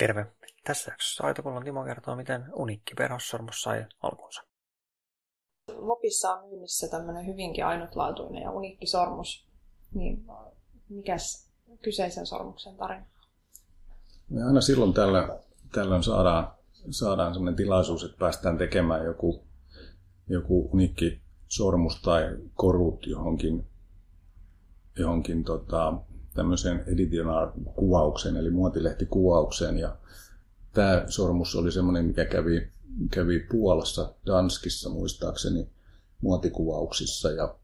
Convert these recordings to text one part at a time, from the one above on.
Terve! Tässä jaksossa Aitokullon Timo kertoo, miten unikki perhossormus sai alkunsa. Vopissa on myynnissä tämmöinen hyvinkin ainutlaatuinen ja unikki sormus. Niin mikäs kyseisen sormuksen tarina? Me aina silloin tällä, tällöin saadaan, saadaan sellainen tilaisuus, että päästään tekemään joku, joku unikki sormus tai korut johonkin, johonkin tota, tämmöiseen editional-kuvaukseen, eli muotilehtikuvaukseen. Ja tämä sormus oli semmoinen, mikä kävi, kävi Puolassa, Danskissa muistaakseni, muotikuvauksissa. Ja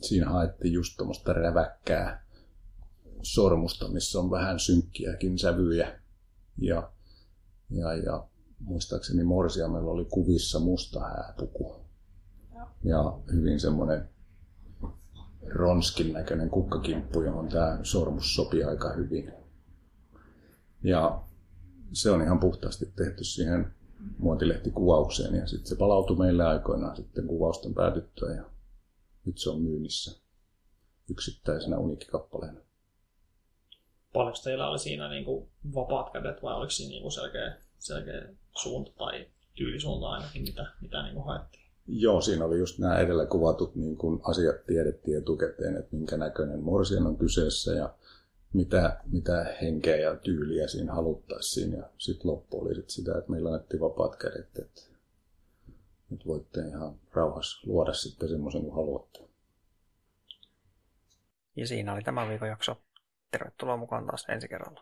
siinä haettiin just tuommoista räväkkää sormusta, missä on vähän synkkiäkin sävyjä. Ja, ja, ja muistaakseni Morsiamella oli kuvissa musta hääpuku. Ja hyvin semmoinen ronskin näköinen kukkakimppu, johon tämä sormus sopii aika hyvin. Ja se on ihan puhtaasti tehty siihen muotilehtikuvaukseen ja sitten se palautui meille aikoinaan sitten kuvausten päätyttyä ja nyt se on myynnissä yksittäisenä unikkikappaleena. Paljonko teillä oli siinä niin kuin vapaat kädet vai oliko siinä niin kuin selkeä, selkeä suunta tai tyylisuunta ainakin, mitä, mitä niin kuin haettiin? Joo, siinä oli just nämä edellä kuvatut niin kun asiat tiedettiin etukäteen, että minkä näköinen morsian on kyseessä ja mitä, mitä henkeä ja tyyliä siinä haluttaisiin. Ja sitten loppu oli sit sitä, että meillä annettiin vapaat kädet, että nyt voitte ihan rauhassa luoda sitten semmoisen kuin haluatte. Ja siinä oli tämä viikon jakso. Tervetuloa mukaan taas ensi kerralla.